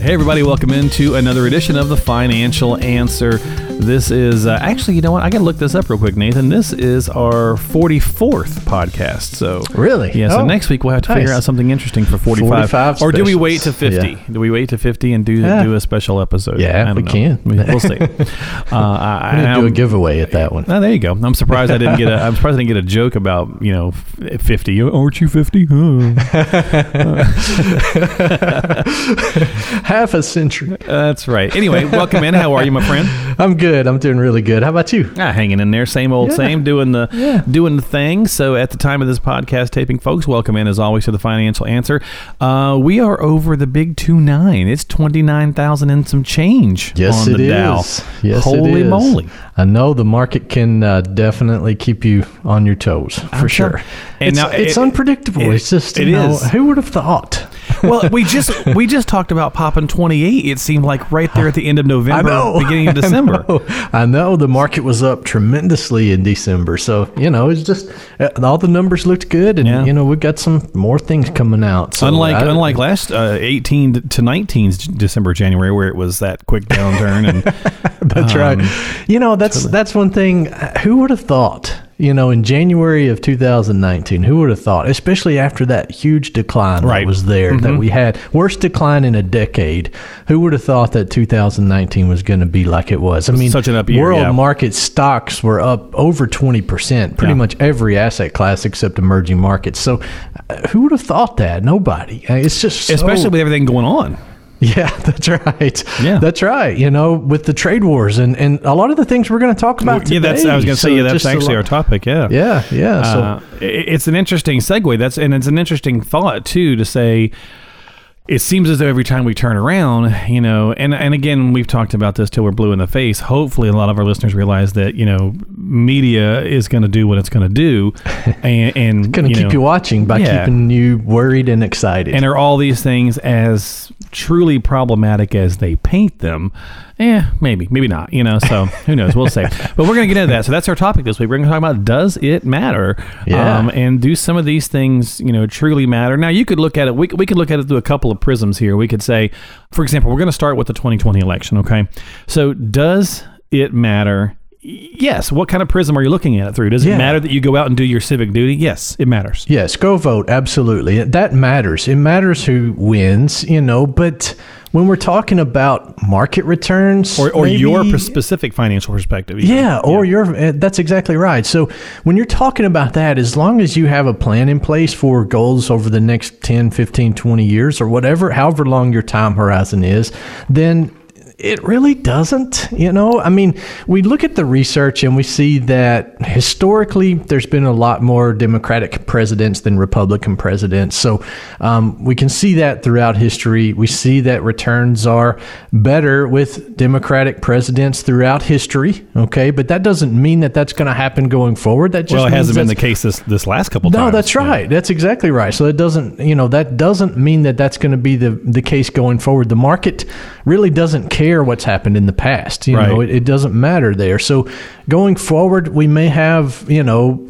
Hey, everybody, welcome into another edition of the Financial Answer. This is uh, actually, you know what? I got to look this up real quick, Nathan. This is our 44th podcast. So, Really? Yeah, so Oh, next week we'll have to figure out something interesting for 45. 45 or do we wait to 50? Yeah. Do we wait to 50 and do Yeah. do a special episode? Yeah, I we know. can. We- We'll see. uh, I, I'm gonna do a giveaway at that one. Oh, there you go. I'm surprised I didn't get a. I'm surprised I didn't get a joke about you know 50. Aren't you 50? Half a century. That's right. Anyway, welcome in. How are you, my friend? I'm good. I'm doing really good. How about you? Ah, hanging in there, same old Yeah. same, doing the Yeah. doing the thing. So at the time of this podcast taping, folks, welcome in as always to the Financial Answer. Uh, we are over the big two nine. It's twenty nine thousand and some change Yes, on it the is. Dow. Yes, Holy it is. moly! I know the market can uh, definitely keep you on your toes for I'm sure. tell- and it's, now it's it- unpredictable. it- it's just it know, is. who would have thought? Well, we just we just talked about popping twenty eight. It seemed like right there at the end of November, beginning of December. I know. I know the market was up tremendously in December. So, you know, it's just uh, all the numbers looked good. And, Yeah. you know, we've got some more things coming out. So unlike I- unlike last uh, 18 to 19 December January where it was that quick downturn and That's Um, right. You know, that's that's one thing. uh, Who would have thought? You know, in January of 2019, who would have thought? Especially after that huge decline Right. that was there, that we had worst decline in a decade. Who would have thought that 2019 was going to be like it was? I mean, Such an up year, world yeah. market stocks were up over 20 percent, pretty Yeah. much every asset class except emerging markets. So, uh, who would have thought that? Nobody. Uh, It's just so- especially with everything going on. yeah, that's right. Yeah. that's right. You know, with the trade wars and and a lot of the things we're going to talk about. yeah, that's I was going to say yeah, that's actually our topic. Yeah, Yeah, yeah. So Uh, it's an interesting segue. That's and it's an interesting thought too to say. It seems as though every time we turn around, you know, and and again, we've talked about this till we're blue in the face. Hopefully, a lot of our listeners realize that you know, media is going to do what it's going to do, and, and going to keep know, you watching by yeah. keeping you worried and excited. And are all these things as truly problematic as they paint them? Eh, maybe, maybe not. You know, so who knows? We'll see. But we're going to get into that. So that's our topic this week. We're going to talk about does it matter? Yeah. Um, and do some of these things, you know, truly matter? Now you could look at it. We we could look at it through a couple of prisms here. We could say, for example, we're going to start with the 2020 election. Okay, so does it matter? Yes. What kind of prism are you looking at it through? Does it Yeah. matter that you go out and do your civic duty? Yes, it matters. yes, go vote. Absolutely, that matters. It matters who wins. You know, but when we're talking about market returns Or, or your maybe- pers- specific financial perspective. even. Yeah, or you're uh, that's exactly right. So when you're talking about that, as long as you have a plan in place for goals over the next 10, 15, 20 years or whatever, however long your time horizon is, then it really doesn't, you know. I mean, we look at the research and we see that historically there's been a lot more Democratic presidents than Republican presidents. So um, we can see that throughout history. We see that returns are better with Democratic presidents throughout history. Okay, but that doesn't mean that that's going to happen going forward. That just Well, it hasn't been the case this this last couple no, times. that's Yeah. right. That's exactly right. So it doesn't, you know, that doesn't mean that that's going to be the the case going forward. The market really doesn't care what's happened in the past. You know, it, it doesn't matter there. So going forward, we may have, you know,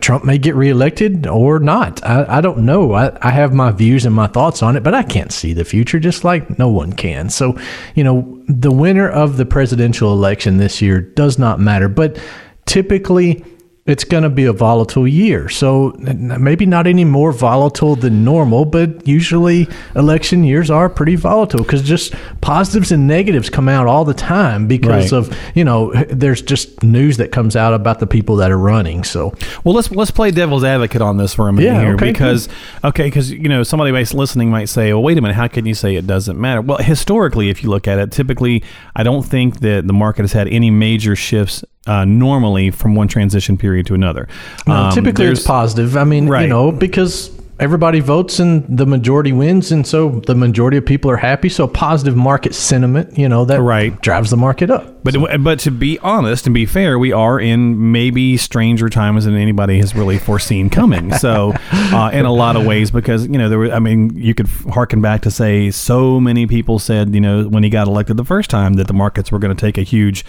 Trump may get reelected or not. I, I don't know. I, I have my views and my thoughts on it, but I can't see the future just like no one can. So, you know, the winner of the presidential election this year does not matter. But typically, it's going to be a volatile year. So maybe not any more volatile than normal, but usually election years are pretty volatile because just positives and negatives come out all the time because Right. of, you know, there's just news that comes out about the people that are running. So Well, let's let's play devil's advocate on this for a minute Yeah, here okay, because okay, because you know somebody listening might say, "Well, wait a minute, how can you say it doesn't matter?" Well, historically, if you look at it, typically, I don't think that the market has had any major shifts uh, normally from one transition period to another. no, Um, typically it's positive. I mean, Right. you know, because everybody votes and the majority wins, and so the majority of people are happy. So positive market sentiment, you know, that Right. drives the market up. But but to be honest and be fair, we are in maybe stranger times than anybody has really foreseen coming. So, uh, in a lot of ways, because you know there were, I mean, you could harken back to say so many people said, you know, when he got elected the first time that the markets were going to take a huge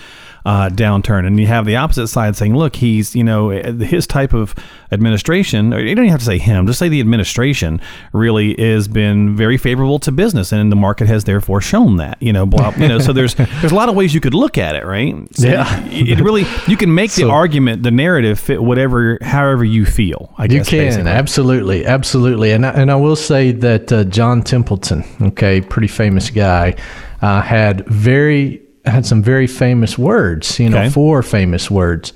uh, downturn, and you have the opposite side saying, look, he's you know his type of administration, or you don't even have to say him, just say the administration really has been very favorable to business, and the market has therefore shown that. You know, blah, you know, so there's there's a lot of ways you could look at it, right? So Yeah. it really you can make the argument, the narrative fit whatever, however you feel. I You guess can basically. absolutely, absolutely, and I, and I will say that uh, John Templeton, okay, pretty famous guy, uh, had very had some very famous words. You know, Okay. four famous words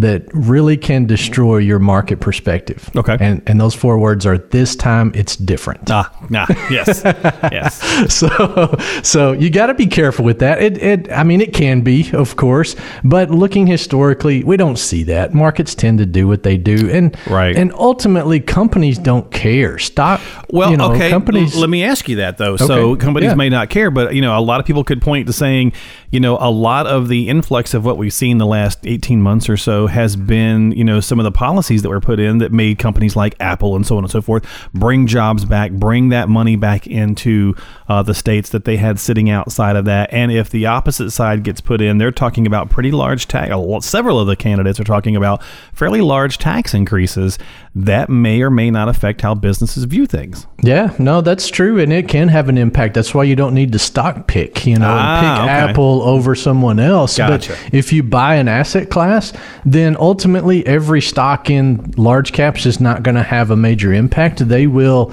that really can destroy your market perspective. Okay. and and those four words are this time it's different. Ah, nah, yes, yes. so so you got to be careful with that it, it i mean it can be of course but looking historically we don't see that markets tend to do what they do and Right. and ultimately companies don't care stock Well, you know, okay. companies l- let me ask you that though. So companies yeah. may not care, but you know, a lot of people could point to saying, you know, a lot of the influx of what we've seen the last eighteen months or so has been, you know, some of the policies that were put in that made companies like Apple and so on and so forth bring jobs back, bring that money back into uh, the states that they had sitting outside of that. And if the opposite side gets put in, they're talking about pretty large tax. Several of the candidates are talking about fairly large tax increases that may or may not affect how businesses view things. yeah no that's true and it can have an impact that's why you don't need to stock pick you know Ah, pick okay. apple over someone else Gotcha. but if you buy an asset class then ultimately every stock in large caps is not going to have a major impact they will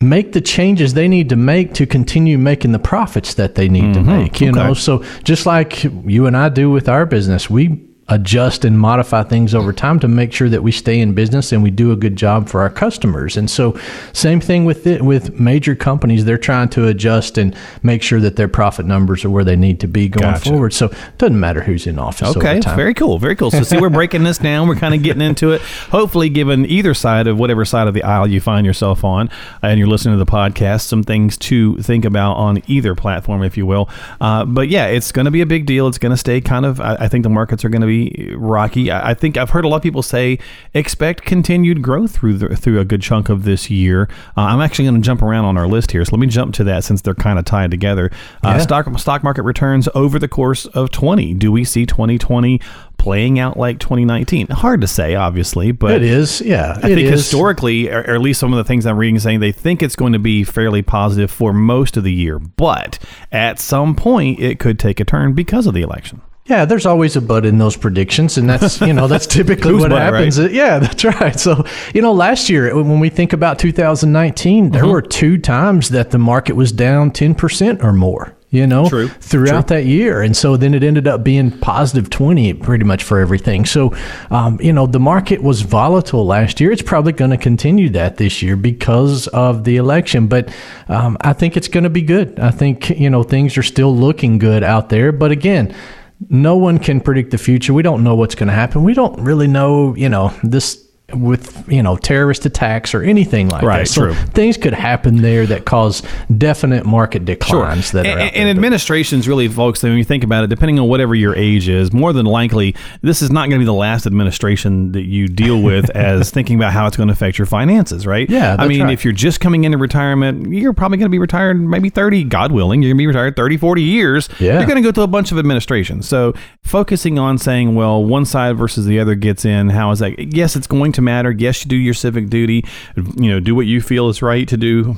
make the changes they need to make to continue making the profits that they need to make you Mm-hmm. Okay. know so just like you and I do with our business we adjust and modify things over time to make sure that we stay in business and we do a good job for our customers and so same thing with it with major companies they're trying to adjust and make sure that their profit numbers are where they need to be going Gotcha. forward so it doesn't matter who's in office Okay, very cool, very cool. So, see, we're breaking this down. We're kind of getting into it. Hopefully, given either side of whatever side of the aisle you find yourself on, and you're listening to the podcast, some things to think about on either platform, if you will. Uh, but yeah, it's going to be a big deal. It's going to stay kind of. I, I think the markets are going to be rocky. I, I think I've heard a lot of people say expect continued growth through the, through a good chunk of this year. Uh, I'm actually going to jump around on our list here, so let me jump to that since they're kind of tied together. Uh, Yeah. Stock stock market returns over the course of 20. Do we see 2020 playing out like 2019? Hard to say, obviously, but it is yeah I think is. historically, or, or at least some of the things I'm reading saying they think it's going to be fairly positive for most of the year, but at some point it could take a turn because of the election. Yeah, there's always a but in those predictions, and that's you know that's typically what but, happens. Yeah, that's right. So you know, last year when we think about 2019, there Mm-hmm. were two times that the market was down 10 percent or more. You know, True. throughout that year, and so then it ended up being positive 20 pretty much for everything. So, um, you know, the market was volatile last year. It's probably going to continue that this year because of the election, but um, I think it's going to be good. I think you know things are still looking good out there, but again no one can predict the future. We don't know what's going to happen. We don't really know, you know, this with you know terrorist attacks or anything like Right, that. So true. things could happen there that cause definite market declines that are and, and there. administrations really, folks, when you think about it, depending on whatever your age is, more than likely, this is not going to be the last administration that you deal with as thinking about how it's going to affect your finances, right? Yeah, I mean, right. if you're just coming into retirement, you're probably going to be retired maybe 30, God willing, you're going to be retired 30, 40 years. Yeah. You're going to go through a bunch of administration. So focusing on saying, well, one side versus the other gets in, how is that? Yes, it's going to matter. Yes, you do your civic duty, you know, do what you feel is right to do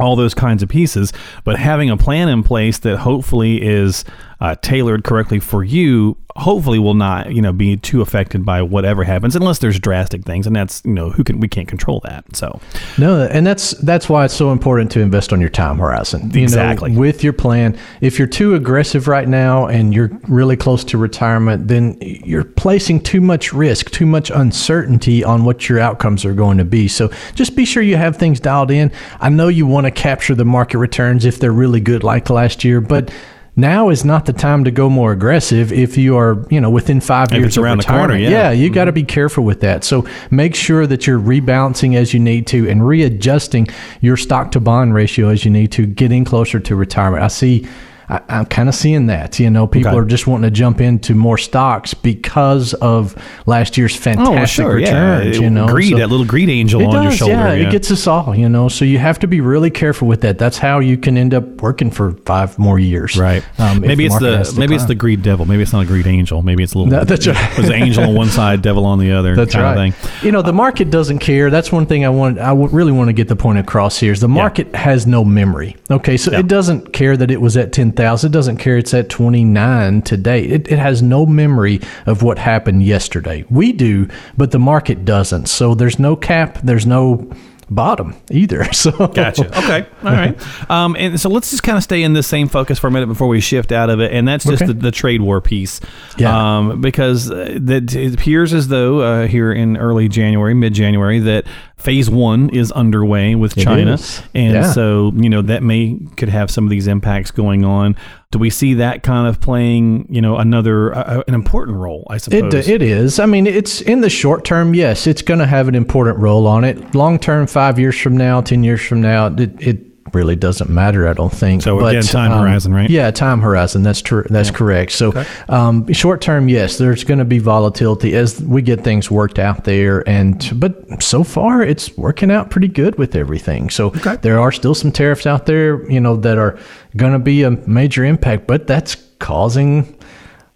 all those kinds of pieces, but having a plan in place that hopefully is uh, tailored correctly for you, hopefully will not, you know, be too affected by whatever happens, unless there's drastic things, and that's, you know, who can we can't control that. So, No, and that's that's why it's so important to invest on your time horizon. You know, Exactly. with your plan. If you're too aggressive right now and you're really close to retirement, then you're placing too much risk, too much uncertainty on what your outcomes are going to be. So just be sure you have things dialed in. I know you want to capture the market returns if they're really good like last year, but now is not the time to go more aggressive if you are, you know, within five If years it's of around the corner, retirement. yeah. Mm-hmm. you got to be careful with that. So make sure that you're rebalancing as you need to and readjusting your stock to bond ratio as you need to, getting closer to retirement. I see. I, I'm kind of seeing that. You know, people Okay. are just wanting to jump into more stocks because of last year's fantastic Oh, well, sure, returns. yeah. You know, greed, So- that little greed angel it on does, your shoulder. yeah, yeah. It gets us all, you know. So you have to be really careful with that. That's how you can end up working for five more years. Right. Um, maybe it's market the maybe it's the greed devil. Maybe it's not a greed angel. Maybe it's a little. No, that's right. It's an angel on one side, devil on the other. That's kind right. Of thing. You know, the market doesn't care. That's one thing I want. I really want to get the point across here. Is the market has no memory. Okay, so Yeah. it doesn't care that it was at ten thousand. It doesn't care it's at twenty nine today. It, it has no memory of what happened yesterday. We do, but the market doesn't. So there's no cap. There's no bottom either. So Gotcha. Okay. All right. Um, and so let's just kind of stay in this same focus for a minute before we shift out of it, and that's just Okay. the, the trade war piece. Yeah. Um, because uh, that it appears as though uh, here in early January, mid January, that phase one is underway with China, is. and Yeah. so you know that may could have some of these impacts going on. Do we see that kind of playing, you know, another uh, an important role? I suppose It, it is. I mean, it's in the short term, yes, it's going to have an important role on it. Long term, five years from now, 10 years from now, it, it really doesn't matter, I don't think. So again, time um, horizon, right? Yeah, time horizon. That's true. That's correct. So, um, short term, yes, there's going to be volatility as we get things worked out there. And, but so far, it's working out pretty good with everything. So, there are still some tariffs out there, you know, that are going to be a major impact, but that's causing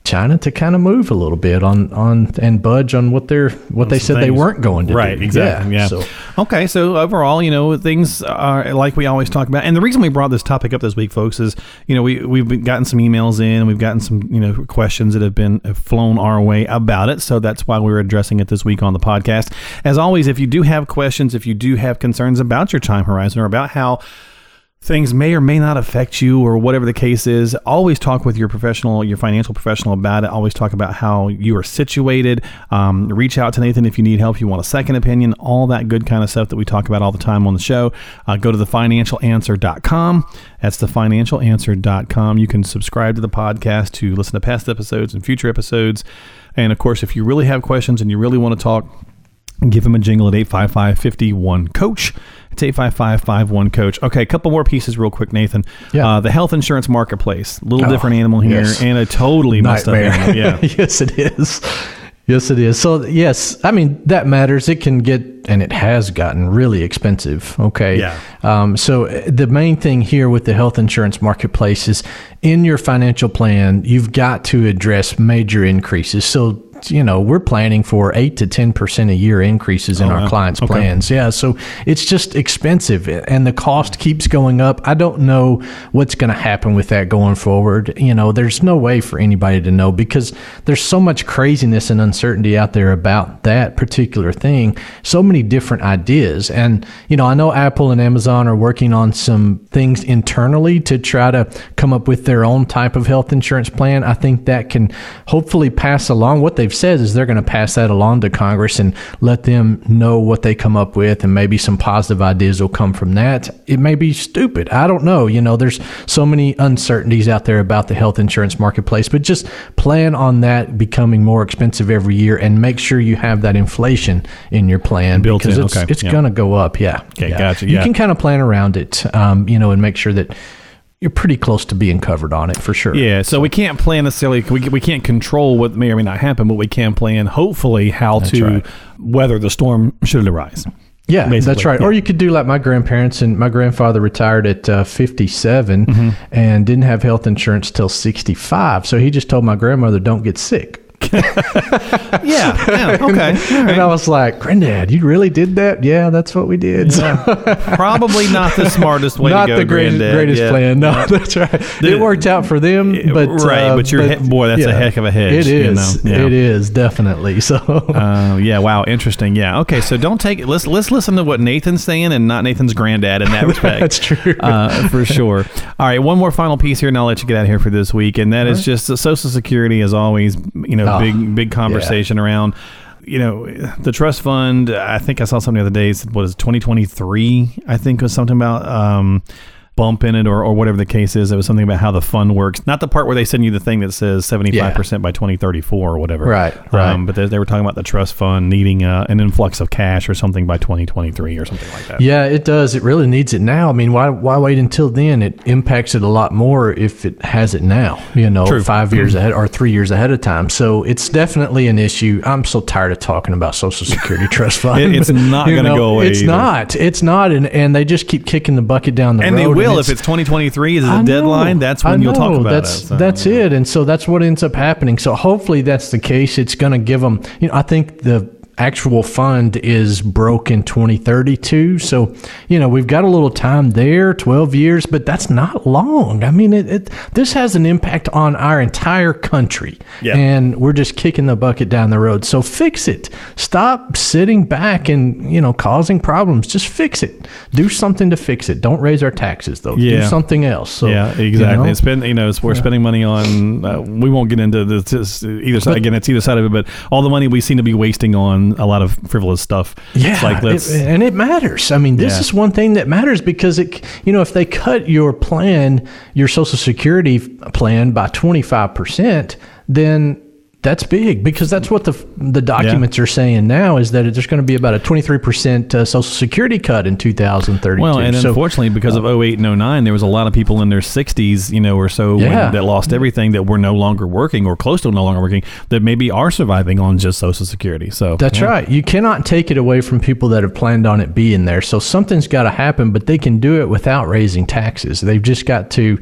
China to kind of move a little bit on on and budge on what they're what they some said they weren't going to do. right, do. exactly. Yeah. So Okay, so overall, you know, things are like we always talk about. And the reason we brought this topic up this week, folks, is you know we we've gotten some emails in, we've gotten some you know questions that have been flown our way about it. So that's why we're addressing it this week on the podcast. As always, if you do have questions, if you do have concerns about your time horizon or about how things may or may not affect you or whatever the case is always talk with your professional your financial professional about it. Always talk about how you are situated. Um, reach out to nathan if you need help you want a second opinion all that good kind of stuff that we talk about all the time on the show. Uh, go to thefinancialanswer.com that's thefinancialanswer.com you can subscribe to the podcast to listen to past episodes and future episodes. And of course if you really have questions and you really want to talk give him a jingle at 855-51 coach it's 855-51 coach okay a couple more pieces real quick nathan Yeah. uh, the health insurance marketplace a little Oh, different animal here yes. and a totally messed nightmare. up animal yeah yes, it is. Yes, it is. So yes, I mean that matters. It can get and it has gotten really expensive. Okay. Yeah. Um, so uh, the main thing here with the health insurance marketplace is in your financial plan, you've got to address major increases. So you know we're planning for eight to ten percent a year increases in Oh, our wow. clients' Okay. plans. Yeah. So it's just expensive, and the cost keeps going up. I don't know what's going to happen with that going forward. You know, there's no way for anybody to know because there's so much craziness and uncertainty out there about that particular thing. So many different ideas, and you know, I know Apple and Amazon are working on some things internally to try to come up with their own type of health insurance plan. I think that can hopefully pass along. What they've said is they're going to pass that along to Congress and let them know what they come up with, and maybe some positive ideas will come from that. It may be stupid. I don't know. You know, there's so many uncertainties out there about the health insurance marketplace, but just plan on that becoming more expensive every year and make sure you have that inflation in your plan Built because in, it's, okay, it's yeah. going to go up. Yeah. Okay, yeah. gotcha, You yeah. can kind of plan around it, um, you know, and make sure that you're pretty close to being covered on it for sure. Yeah, so we can't plan necessarily. We, we can't control what may or may not happen, but we can plan, hopefully, how to right. weather the storm should it arise. Yeah, basically, that's right. yeah. Or you could do like my grandparents and my grandfather retired at uh, 57 Mm-hmm. and didn't have health insurance till 65. So he just told my grandmother, "Don't get sick." Yeah, yeah, okay. And I was like, "Granddad, you really did that?" Yeah, that's what we did. So, Probably not the smartest way not to go, the greatest, Granddad. greatest Yeah. plan. No, that's right. it worked out for them, but right, uh, but your he- boy, that's a heck of a hedge, It you is. know, yeah. It is definitely. So Uh, yeah, wow, interesting. Yeah, okay. So don't take it. Let's let's listen to what Nathan's saying and not Nathan's granddad in that respect. That's true. uh, for sure. All right, one more final piece here, and I'll let you get out of here for this week, and that is just uh, Social Security, as always. You know, Oh, big big conversation around. You know, the trust fund. I think I saw something the other day. What is it, 2023? I think was something about. Um, bump in it or, or whatever the case is. It was something about how the fund works, not the part where they send you the thing that says seventy five percent by twenty thirty four or whatever. Right, right. Um, but they, they were talking about the trust fund needing uh, an influx of cash or something by twenty twenty three or something like that. Yeah, it does. It really needs it now. I mean, why why wait until then? It impacts it a lot more if it has it now. You know, True. five years ahead or three years ahead of time. So it's definitely an issue. I'm so tired of talking about Social Security trust fund. It- it's not gonna go away It's either. not. It's not. And and they just keep kicking the bucket down the And road. Will it's- if it's 2023 is a deadline. That's when you'll talk about that's, it. So, That's it. And so that's what ends up happening. So hopefully that's the case. It's going to give them, you know, I think the actual fund is broke in 2032. So, you know, we've got a little time there, 12 years, but that's not long. I mean, it, it this has an impact on our entire country. Yeah. And we're just kicking the bucket down the road. So fix it. Stop sitting back and, you know, causing problems. Just fix it. Do something to fix it. Don't raise our taxes though. Do something else. So, yeah, you exactly. know? It's been you know it's, we're spending money on. Uh, we won't get into this, this either side. Again, it's either side of it, but all the money we seem to be wasting on a lot of frivolous stuff. Yeah, it's like it- and it matters. I mean, this Yeah. is one thing that matters because it, you know, if they cut your plan, your Social Security plan by twenty five percent, then that's big because that's what the the documents are saying now is that there's going to be about a twenty three percent uh, Social Security cut in two thousand thirty two. well, and so, unfortunately, because of 08 and 09, there was a lot of people in their 60s, you know, or so when- that lost everything that were no longer working or close to no longer working that maybe are surviving on just Social Security. So That's yeah. right. You cannot take it away from people that have planned on it being there. So something's got to happen, but they can do it without raising taxes. They've just got to,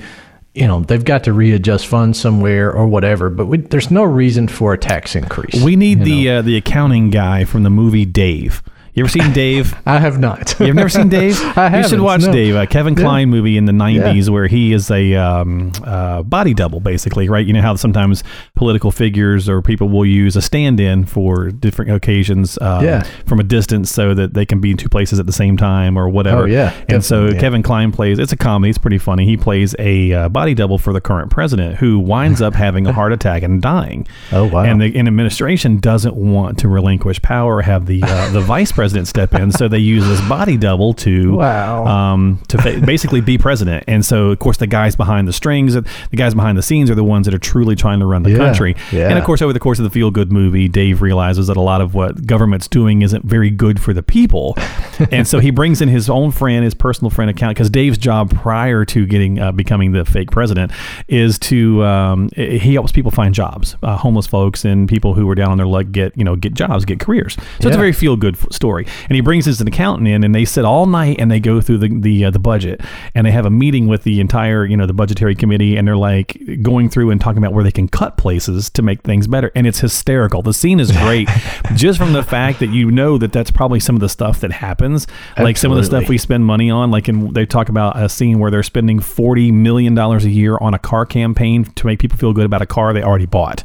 you know, they've got to readjust funds somewhere or whatever. But we, there's no reason for a tax increase. We need the uh, the accounting guy from the movie Dave. You ever seen Dave? I have not. You've never seen Dave? I have. You should watch no. Dave, a Kevin Yeah. Kline movie in the '90s where he is a um, uh, body double, basically, right? You know how sometimes political figures or people will use a stand-in for different occasions, uh, Yeah. from a distance, so that they can be in two places at the same time or whatever. Oh, yeah, and so definitely, yeah. Kevin Kline plays. It's a comedy. It's pretty funny. He plays a uh, body double for the current president who winds up having a heart attack and dying. Oh, wow. And the and administration doesn't want to relinquish power or have the uh, the vice president step in, so they use this body double to Wow. um, to fa- basically be president. And so, of course, the guys behind the strings, the guys behind the scenes, are the ones that are truly trying to run the Yeah, country. yeah. And of course, over the course of the feel good movie, Dave realizes that a lot of what government's doing isn't very good for the people, and so he brings in his own friend, his personal friend account, because Dave's job prior to getting uh, becoming the fake president is to um, he helps people find jobs, uh, homeless folks and people who are down on their luck get you know get jobs, get careers. So it's a very feel good f- story. And he brings his accountant in, and they sit all night and they go through the the uh, the budget, and they have a meeting with the entire you know the budgetary committee, and they're like going through and talking about where they can cut places to make things better, and it's hysterical. The scene is great, just from the fact that you know that that's probably some of the stuff that happens, like some of the stuff we spend money on. Like, in, they talk about a scene where they're spending forty million dollars a year on a car campaign to make people feel good about a car they already bought.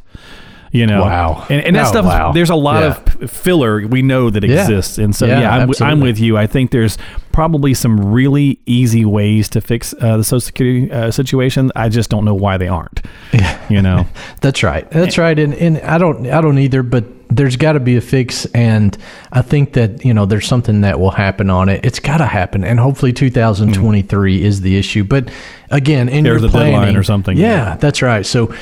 You know, Wow. and, and that Oh, stuff. wow. There's a lot Yeah. of filler we know that Yeah. exists, and so Yeah, yeah, I'm, w- I'm with you. I think there's probably some really easy ways to fix uh, the Social Security uh, situation. I just don't know why they aren't. Yeah. You know, That's right. That's right. And and I don't I don't either, but there's got to be a fix and I think that, you know, there's something that will happen on it. It's got to happen and hopefully 2023 is the issue. But again, in There's your a deadline planning or something. Yeah, that's right. So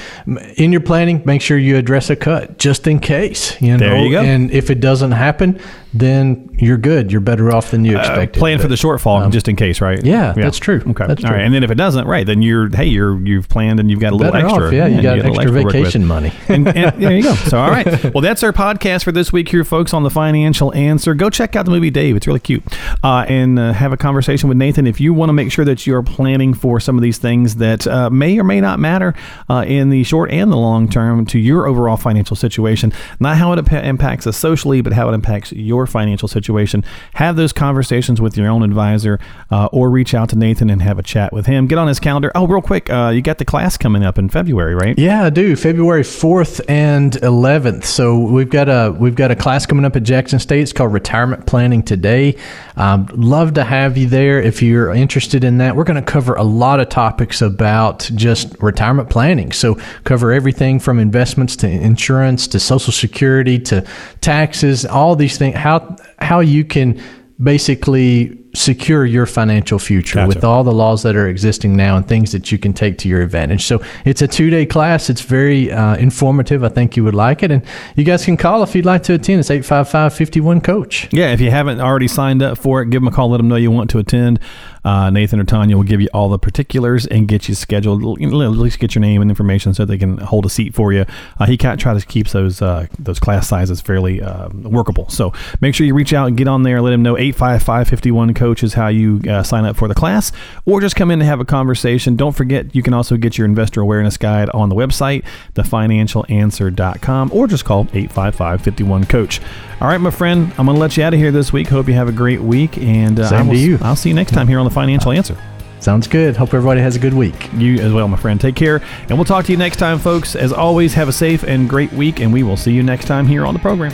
in your planning, make sure you address a cut just in case, you know. There you go. And if it doesn't happen, then you're good. You're better off than you uh, expected. plan for the shortfall just in case, right? Yeah, that's true. Okay, That's all right. And then if it doesn't, right, then you're hey, you're you've planned and you've got a little Better extra. off, yeah, you got a little extra with. vacation money. and, and there you go. So, all right. Well, that's our podcast for this week here, folks, on the financial answer. Go check out the movie Dave. It's really cute. Uh, and uh, have a conversation with Nathan if you want to make sure that you're planning for some of these things that uh, may or may not matter uh, in the short and the long term to your overall financial situation. Not how it impa- impacts us socially, but how it impacts your financial situation. Have those conversations with your own advisor uh, or reach out to Nathan and have a chat with him. Get on his calendar. Oh, real quick, uh, you got the class coming up in February, right? Yeah, I do. February fourth and eleventh. So we've got a we've got a class coming up at Jackson State. It's called Retirement Planning Today. Um, love to have you there if you're interested in that. We're going to cover a lot of topics about just retirement planning. So cover everything from investments to insurance to Social Security to taxes. All these things. How how you can basically secure your financial future Gotcha. with all the laws that are existing now and things that you can take to your advantage. So it's a two day class. It's very uh, informative. I think you would like it. And you guys can call if you'd like to attend. It's 855 51 Coach. Yeah, if you haven't already signed up for it, give them a call. Let them know you want to attend. Uh, Nathan or Tanya will give you all the particulars and get you scheduled. At least get your name and information so they can hold a seat for you. Uh, he kind of tries to keep those uh, those class sizes fairly uh, workable. So make sure you reach out and get on there. Let him know 855 51 Coach is how you uh, sign up for the class, or just come in and have a conversation. Don't forget, you can also get your investor awareness guide on the website, thefinancialanswer.com, or just call 855 51 Coach. All right, my friend, I'm going to let you out of here this week. Hope you have a great week. And uh, Same I will, to you. I'll see you next time here on The Financial Answer. Sounds good. Hope everybody has a good week. You as well, my friend. Take care. And we'll talk to you next time, folks. As always, have a safe and great week. And we will see you next time here on the program.